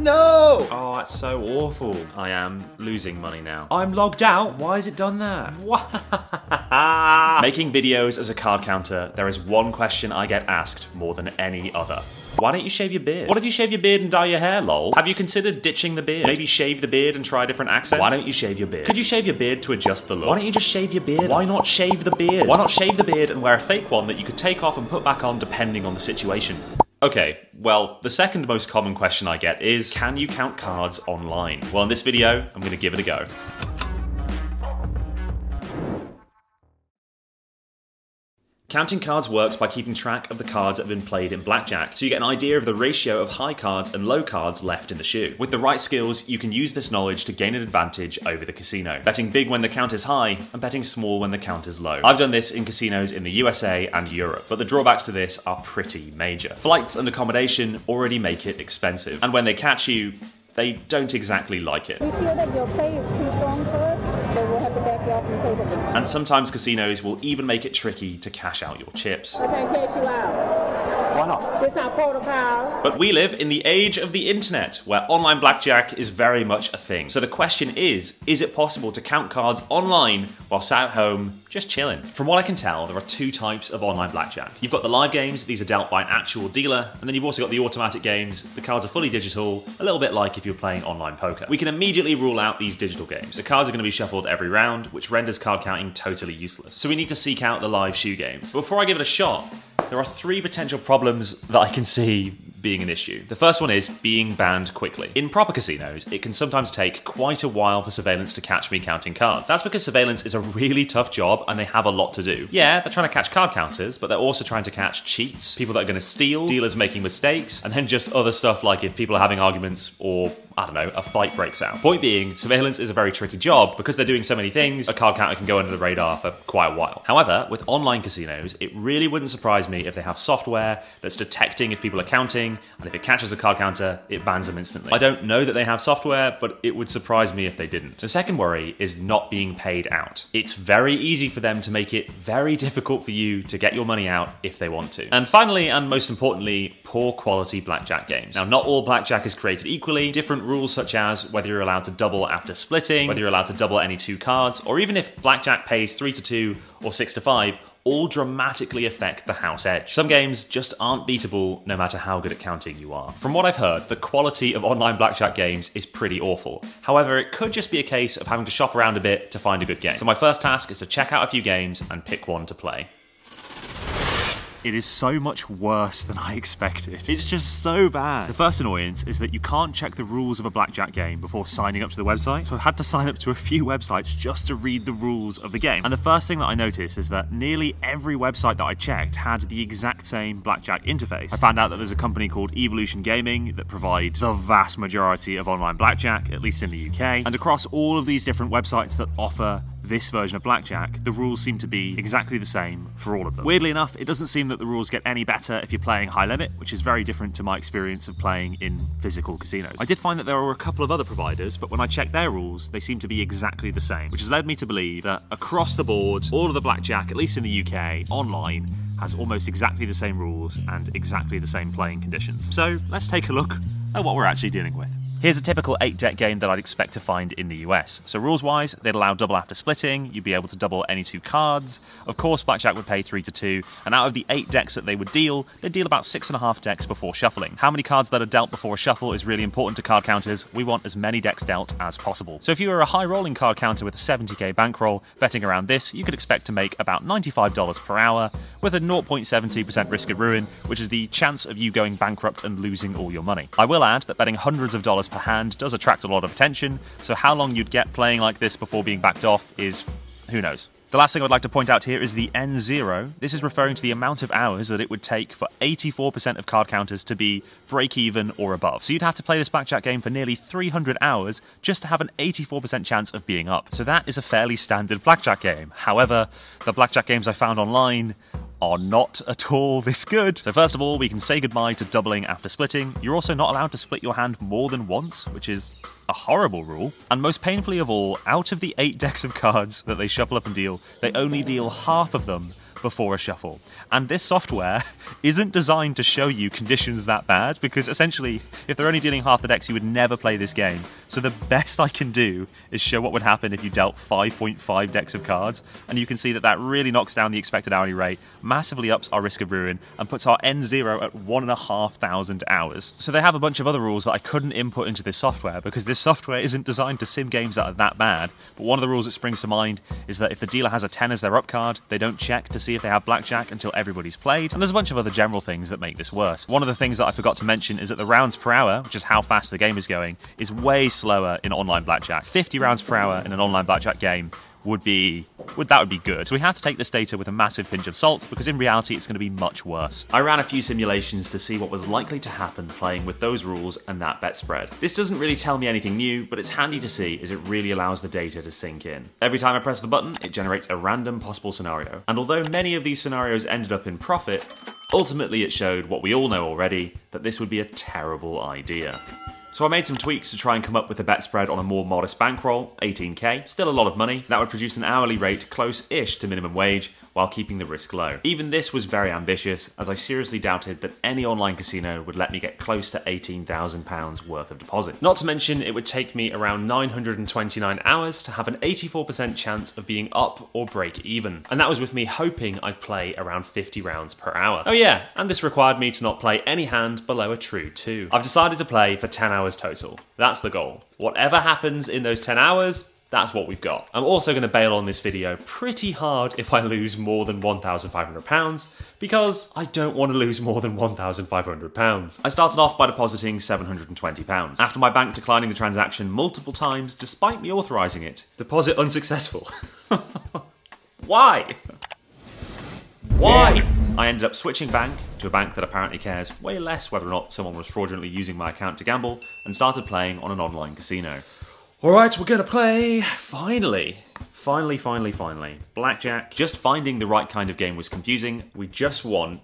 No! Oh, that's so awful. I am losing money now. I'm logged out. Why has it done that? Making videos as a card counter, there is one question I get asked more than any other. Why don't you shave your beard? What if you shave your beard and dye your hair, lol? Have you considered ditching the beard? Maybe shave the beard and try a different accent? Why don't you shave your beard? Could you shave your beard to adjust the look? Why don't you just shave your beard? Why not shave the beard? Why not shave the beard and wear a fake one that you could take off and put back on depending on the situation? Okay, well, the second most common question I get is, can you count cards online? Well, in this video, I'm gonna give it a go. Counting cards works by keeping track of the cards that have been played in blackjack, so you get an idea of the ratio of high cards and low cards left in the shoe. With the right skills, you can use this knowledge to gain an advantage over the casino, betting big when the count is high and betting small when the count is low. I've done this in casinos in the USA and Europe, but the drawbacks to this are pretty major. Flights and accommodation already make it expensive, and when they catch you, they don't exactly like it. We feel that your is too strong for and sometimes casinos will even make it tricky to cash out your chips. I cash you out. Why not? It's our protocol. But we live in the age of the internet, where online blackjack is very much a thing. So the question is, is it possible to count cards online whilst sat at home just chilling? From what I can tell, there are two types of online blackjack. You've got the live games, these are dealt by an actual dealer, and then you've also got the automatic games, the cards are fully digital, a little bit like if you're playing online poker. We can immediately rule out these digital games. The cards are going to be shuffled every round, which renders card counting totally useless. So we need to seek out the live shoe games. But before I give it a shot, there are three potential problems that I can see being an issue. The first one is being banned quickly. In proper casinos, it can sometimes take quite a while for surveillance to catch me counting cards. That's because surveillance is a really tough job and they have a lot to do. Yeah, they're trying to catch card counters, but they're also trying to catch cheats, people that are going to steal, dealers making mistakes, and then just other stuff like if people are having arguments or I don't know, a fight breaks out. Point being, surveillance is a very tricky job because they're doing so many things, a card counter can go under the radar for quite a while. However, with online casinos, it really wouldn't surprise me if they have software that's detecting if people are counting, and if it catches a card counter, it bans them instantly. I don't know that they have software, but it would surprise me if they didn't. The second worry is not being paid out. It's very easy for them to make it very difficult for you to get your money out if they want to. And finally, and most importantly, poor quality blackjack games. Now, not all blackjack is created equally. Different rules such as whether you're allowed to double after splitting, whether you're allowed to double any two cards, or even if blackjack pays three to two or six to five, all dramatically affect the house edge. Some games just aren't beatable no matter how good at counting you are. From what I've heard, the quality of online blackjack games is pretty awful. However, it could just be a case of having to shop around a bit to find a good game. So my first task is to check out a few games and pick one to play. It is so much worse than I expected. It's just so bad. The first annoyance is that you can't check the rules of a blackjack game before signing up to the website. So I've had to sign up to a few websites just to read the rules of the game. And the first thing that I noticed is that nearly every website that I checked had the exact same blackjack interface. I found out that there's a company called Evolution Gaming that provide the vast majority of online blackjack, at least in the UK. And across all of these different websites that offer this version of Blackjack, the rules seem to be exactly the same for all of them. Weirdly enough, it doesn't seem that the rules get any better if you're playing high limit, which is very different to my experience of playing in physical casinos. I did find that there were a couple of other providers, but when I checked their rules, they seem to be exactly the same, which has led me to believe that across the board, all of the Blackjack, at least in the UK, online, has almost exactly the same rules and exactly the same playing conditions. So let's take a look at what we're actually dealing with. Here's a typical 8 deck game that I'd expect to find in the US. So rules wise, they'd allow double after splitting, you'd be able to double any two cards. Of course, Blackjack would pay 3 to 2, and out of the 8 decks that they would deal, they'd deal about 6.5 decks before shuffling. How many cards that are dealt before a shuffle is really important to card counters. We want as many decks dealt as possible. So if you were a high rolling card counter with a 70k bankroll, betting around this, you could expect to make about $95 per hour, with a 0.72% risk of ruin, which is the chance of you going bankrupt and losing all your money. I will add that betting hundreds of dollars per hand does attract a lot of attention, so how long you'd get playing like this before being backed off is who knows. The last thing I'd like to point out here is the N0. This is referring to the amount of hours that it would take for 84% of card counters to be break even or above. So you'd have to play this blackjack game for nearly 300 hours just to have an 84% chance of being up. So that is a fairly standard blackjack game. However, the blackjack games I found online are not at all this good. So first of all, we can say goodbye to doubling after splitting. You're also not allowed to split your hand more than once, which is a horrible rule. And most painfully of all, out of the eight decks of cards that they shuffle up and deal, they only deal half of them before a shuffle. And this software isn't designed to show you conditions that bad because essentially, if they're only dealing half the decks, you would never play this game. So the best I can do is show what would happen if you dealt 5.5 decks of cards, and you can see that that really knocks down the expected hourly rate, massively ups our risk of ruin, and puts our N0 at 1,500 hours. So they have a bunch of other rules that I couldn't input into this software because this software isn't designed to sim games that are that bad. But one of the rules that springs to mind is that if the dealer has a 10 as their up card, they don't check to see if they have blackjack until everybody's played, and there's a bunch of other general things that make this worse. One of the things that I forgot to mention is that the rounds per hour, which is how fast the game is going, is way slower in online blackjack. 50 rounds per hour in an online blackjack game would be would that would be good. So we have to take this data with a massive pinch of salt because in reality it's going to be much worse. I ran a few simulations to see what was likely to happen playing with those rules and that bet spread. This doesn't really tell me anything new, but it's handy to see as it really allows the data to sink in. Every time I press the button, it generates a random possible scenario. And although many of these scenarios ended up in profit, ultimately it showed what we all know already, that this would be a terrible idea. So I made some tweaks to try and come up with a bet spread on a more modest bankroll, 18k, still a lot of money. That would produce an hourly rate close-ish to minimum wage, while keeping the risk low. Even this was very ambitious, as I seriously doubted that any online casino would let me get close to £18,000 worth of deposits. Not to mention, it would take me around 929 hours to have an 84% chance of being up or break even. And that was with me hoping I'd play around 50 rounds per hour. Oh yeah, and this required me to not play any hand below a true 2. I've decided to play for 10 hours total. That's the goal. Whatever happens in those 10 hours, that's what we've got. I'm also going to bail on this video pretty hard if I lose more than £1,500 because I don't want to lose more than £1,500. I started off by depositing £720. After my bank declining the transaction multiple times despite me authorising it, deposit unsuccessful. Why? Why? I ended up switching bank to a bank that apparently cares way less whether or not someone was fraudulently using my account to gamble and started playing on an online casino. Alright, we're gonna play, finally. Finally, finally, finally. Blackjack. Just finding the right kind of game was confusing. We just want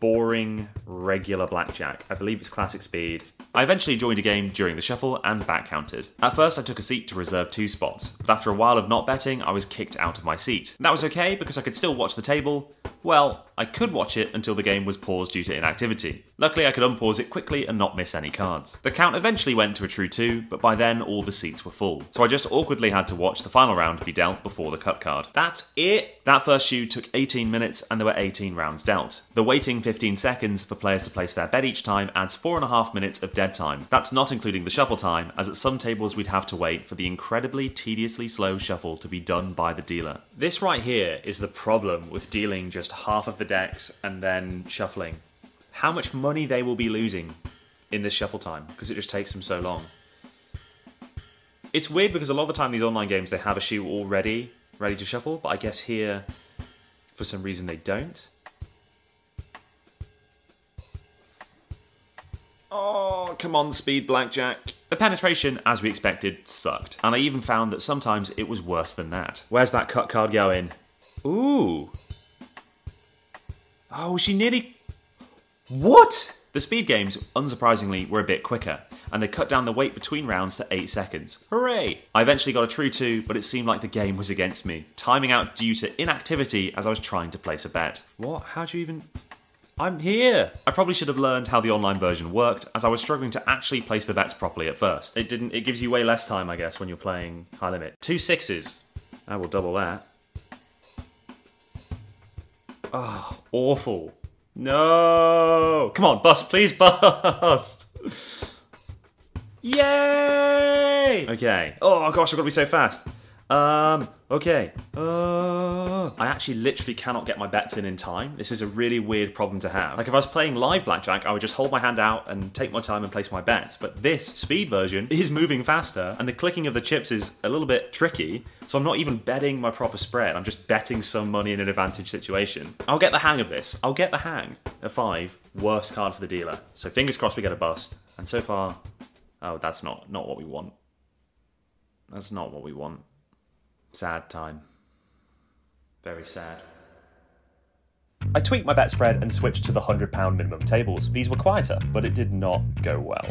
boring, regular blackjack. I believe it's classic speed. I eventually joined a game during the shuffle and back counted. At first I took a seat to reserve two spots, but after a while of not betting, I was kicked out of my seat. That was okay because I could still watch the table. Well, I could watch it until the game was paused due to inactivity. Luckily I could unpause it quickly and not miss any cards. The count eventually went to a true 2, but by then all the seats were full. So I just awkwardly had to watch the final round be dealt before the cut card. That's it! That first shoe took 18 minutes and there were 18 rounds dealt. The waiting 15 seconds for players to place their bet each time adds 4.5 minutes of dead time. That's not including the shuffle time, as at some tables we'd have to wait for the incredibly tediously slow shuffle to be done by the dealer. This right here is the problem with dealing just half of the decks and then shuffling. How much money they will be losing in this shuffle time, because it just takes them so long. It's weird because a lot of the time these online games they have a shoe already ready to shuffle, but I guess here for some reason they don't. Oh, come on, speed blackjack. The penetration, as we expected, sucked. And I even found that sometimes it was worse than that. Where's that cut card going? Ooh. Oh, she nearly... What? The speed games, unsurprisingly, were a bit quicker, and they cut down the wait between rounds to 8 seconds. Hooray! I eventually got a true 2, but it seemed like the game was against me, timing out due to inactivity as I was trying to place a bet. What? How'd you even... I'm here! I probably should have learned how the online version worked, as I was struggling to actually place the bets properly at first. It didn't. It gives you way less time, I guess, when you're playing high limit. Two sixes. I will double that. Oh, awful. No! Come on, bust, please bust! Yay! Okay. Oh gosh, I've got to be so fast. Um, okay. Uh, I actually literally cannot get my bets in in time. This is a really weird problem to have. Like if I was playing live blackjack, I would just hold my hand out and take my time and place my bets. But this speed version is moving faster and the clicking of the chips is a little bit tricky. So I'm not even betting my proper spread. I'm just betting some money in an advantage situation. I'll get the hang of this. I'll get the hang. A five, worst card for the dealer. So fingers crossed we get a bust. And so far, oh, that's not, not what we want. That's not what we want. Sad time. Very sad. I tweaked my bet spread and switched to the £100 minimum tables. These were quieter, but it did not go well.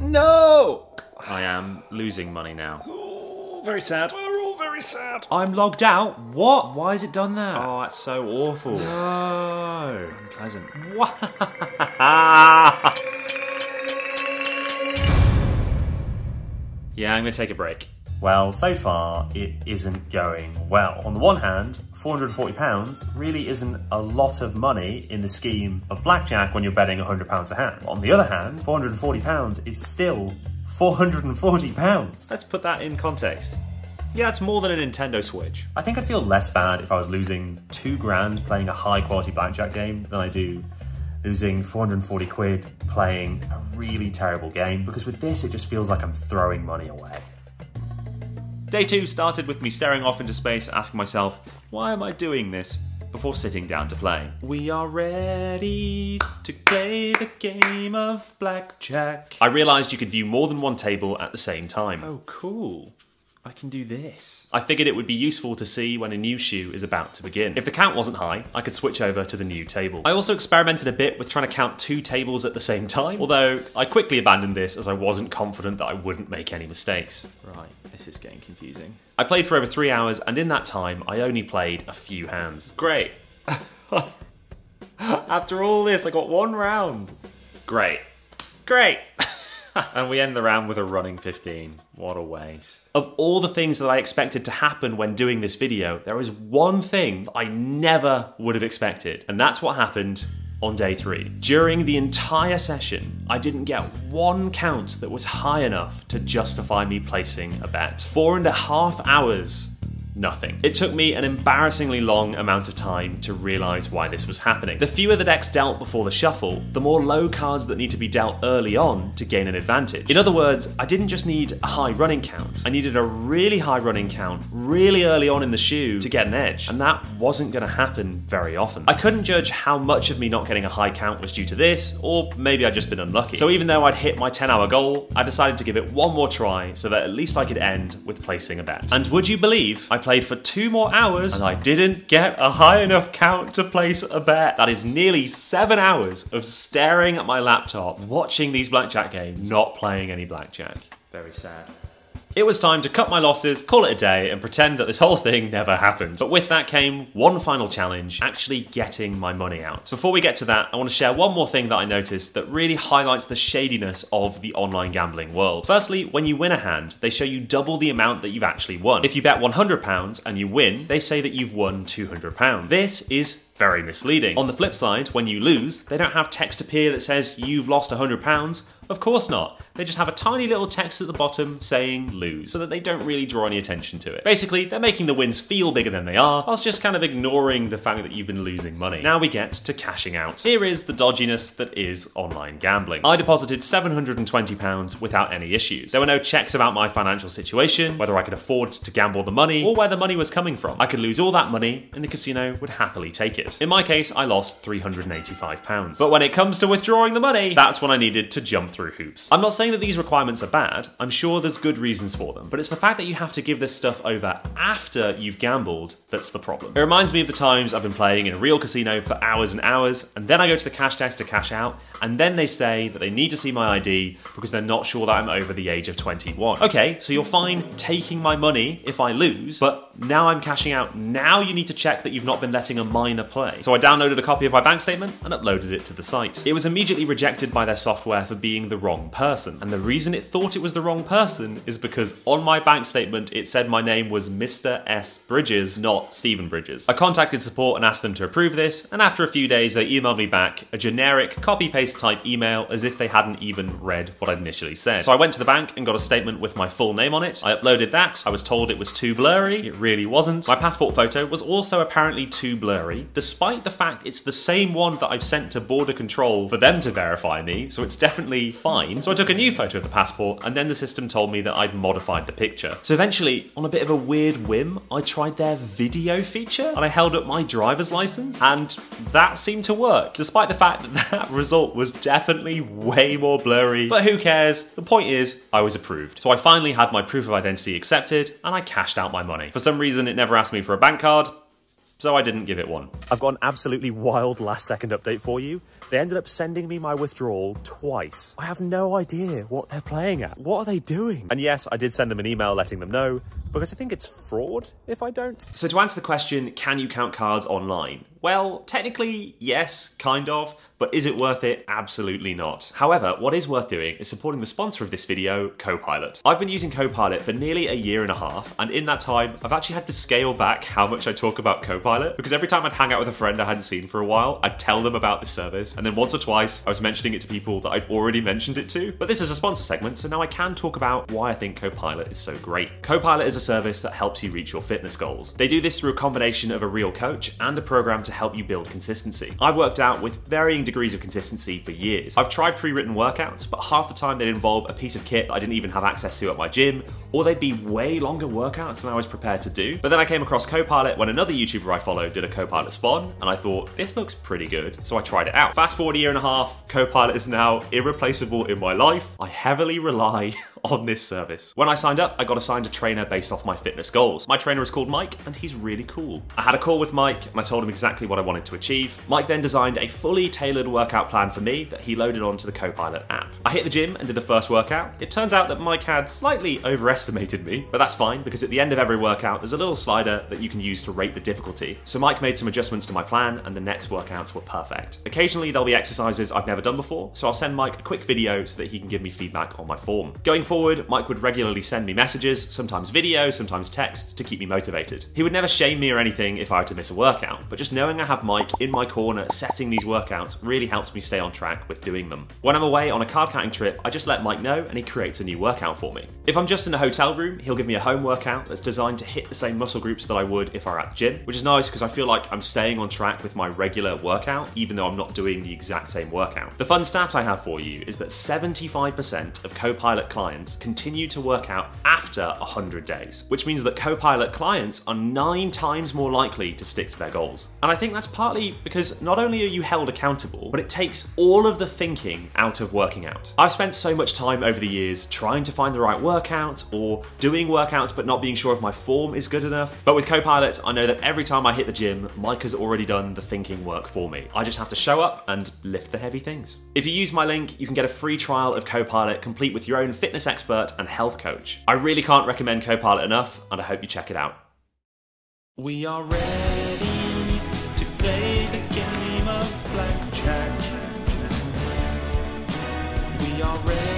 No! I am losing money now. very sad. We're all very very sad. I'm logged out. What? Why has it done that? Oh, that's so awful. No. Unpleasant. Yeah, I'm gonna take a break. Well, so far, it isn't going well. On the one hand, £440 really isn't a lot of money in the scheme of blackjack when you're betting £100 a hand. On the other hand, £440 is still £440. Let's put that in context. Yeah, it's more than a Nintendo Switch. I think I'd feel less bad if I was losing two grand playing a high quality blackjack game than I do losing 440 quid playing a really terrible game because with this it just feels like I'm throwing money away. Day two started with me staring off into space, asking myself, why am I doing this? Before sitting down to play. We are ready to play the game of blackjack. I realised you could view more than one table at the same time. Oh, cool. I can do this. I figured it would be useful to see when a new shoe is about to begin. If the count wasn't high, I could switch over to the new table. I also experimented a bit with trying to count two tables at the same time, although I quickly abandoned this as I wasn't confident that I wouldn't make any mistakes. Right, this is getting confusing. I played for over three hours, and in that time, I only played a few hands. Great. After all this, I got one round. Great. Great. and we end the round with a running 15. What a waste. Of all the things that I expected to happen when doing this video, there is one thing I never would have expected, and that's what happened on day three. During the entire session, I didn't get one count that was high enough to justify me placing a bet. Four and a half hours nothing. It took me an embarrassingly long amount of time to realise why this was happening. The fewer the decks dealt before the shuffle, the more low cards that need to be dealt early on to gain an advantage. In other words, I didn't just need a high running count, I needed a really high running count really early on in the shoe to get an edge, and that wasn't going to happen very often. I couldn't judge how much of me not getting a high count was due to this, or maybe I'd just been unlucky. So even though I'd hit my 10 hour goal, I decided to give it one more try so that at least I could end with placing a bet. And would you believe I played for two more hours and I didn't get a high enough count to place a bet. That is nearly seven hours of staring at my laptop, watching these blackjack games, not playing any blackjack. Very sad. It was time to cut my losses, call it a day, and pretend that this whole thing never happened. But with that came one final challenge, actually getting my money out. Before we get to that, I want to share one more thing that I noticed that really highlights the shadiness of the online gambling world. Firstly, when you win a hand, they show you double the amount that you've actually won. If you bet £100 and you win, they say that you've won £200. This is very misleading. On the flip side, when you lose, they don't have text appear that says you've lost £100. Of course not. They just have a tiny little text at the bottom saying lose, so that they don't really draw any attention to it. Basically, they're making the wins feel bigger than they are, whilst just kind of ignoring the fact that you've been losing money. Now we get to cashing out. Here is the dodginess that is online gambling. I deposited £720 without any issues. There were no checks about my financial situation, whether I could afford to gamble the money, or where the money was coming from. I could lose all that money, and the casino would happily take it. In my case, I lost £385. But when it comes to withdrawing the money, that's when I needed to jump through hoops. I'm not saying that these requirements are bad, I'm sure there's good reasons for them, but it's the fact that you have to give this stuff over after you've gambled that's the problem. It reminds me of the times I've been playing in a real casino for hours and hours, and then I go to the cash desk to cash out, and then they say that they need to see my ID because they're not sure that I'm over the age of 21. Okay, so you're fine taking my money if I lose, but now I'm cashing out. Now you need to check that you've not been letting a minor play. So I downloaded a copy of my bank statement and uploaded it to the site. It was immediately rejected by their software for being the wrong person. And the reason it thought it was the wrong person is because on my bank statement it said my name was Mr. S. Bridges, not Stephen Bridges. I contacted support and asked them to approve this, and after a few days they emailed me back a generic copy paste type email as if they hadn't even read what I'd initially said. So I went to the bank and got a statement with my full name on it. I uploaded that. I was told it was too blurry. It really wasn't. My passport photo was also apparently too blurry, despite the fact it's the same one that I've sent to border control for them to verify me, so it's definitely fine. So I took a new photo of the passport and then the system told me that I'd modified the picture. So eventually, on a bit of a weird whim, I tried their video feature and I held up my driver's license and that seemed to work, despite the fact that that result was definitely way more blurry. But who cares? The point is, I was approved. So I finally had my proof of identity accepted and I cashed out my money. For some reason, it never asked me for a bank card, so I didn't give it one. I've got an absolutely wild last second update for you. They ended up sending me my withdrawal twice. I have no idea what they're playing at. What are they doing? And yes, I did send them an email letting them know, because I think it's fraud if I don't. So to answer the question, can you count cards online? Well, technically, yes, kind of, but is it worth it? Absolutely not. However, what is worth doing is supporting the sponsor of this video, Copilot. I've been using Copilot for nearly a year and a half, and in that time, I've actually had to scale back how much I talk about Copilot, because every time I'd hang out with a friend I hadn't seen for a while, I'd tell them about the service, and then once or twice, I was mentioning it to people that I'd already mentioned it to. But this is a sponsor segment, so now I can talk about why I think Copilot is so great. Copilot is a service that helps you reach your fitness goals. They do this through a combination of a real coach and a program to help you build consistency. I've worked out with varying degrees of consistency for years. I've tried pre-written workouts, but half the time they'd involve a piece of kit that I didn't even have access to at my gym, or they'd be way longer workouts than I was prepared to do. But then I came across Copilot when another YouTuber I follow did a Copilot spawn, and I thought, this looks pretty good, so I tried it out. Fast forward a year and a half, Copilot is now irreplaceable in my life. I heavily rely on this service. When I signed up, I got assigned a trainer based off my fitness goals. My trainer is called Mike, and he's really cool. I had a call with Mike, and I told him exactly what I wanted to achieve. Mike then designed a fully tailored workout plan for me that he loaded onto the Copilot app. I hit the gym and did the first workout. It turns out that Mike had slightly overestimated me, but that's fine because at the end of every workout, there's a little slider that you can use to rate the difficulty. So Mike made some adjustments to my plan, and the next workouts were perfect. Occasionally, there'll be exercises I've never done before, so I'll send Mike a quick video so that he can give me feedback on my form. Going forward, Mike would regularly send me messages, sometimes video, sometimes text, to keep me motivated. He would never shame me or anything if I had to miss a workout, but just knowing I have Mike in my corner setting these workouts really helps me stay on track with doing them. When I'm away on a card counting trip, I just let Mike know and he creates a new workout for me. If I'm just in a hotel room, he'll give me a home workout that's designed to hit the same muscle groups that I would if I were at the gym, which is nice because I feel like I'm staying on track with my regular workout, even though I'm not doing the exact same workout. The fun stat I have for you is that 75% of Copilot clients continue to work out after 100 days, which means that Copilot clients are nine times more likely to stick to their goals. And I think that's partly because not only are you held accountable, but it takes all of the thinking out of working out. I've spent so much time over the years trying to find the right workout or doing workouts but not being sure if my form is good enough. But with Copilot, I know that every time I hit the gym, Mike has already done the thinking work for me. I just have to show up and lift the heavy things. If you use my link, you can get a free trial of Copilot complete with your own fitness expert and health coach. I really can't recommend Copilot enough, and I hope you check it out. We are ready to play the game of blackjack. We are ready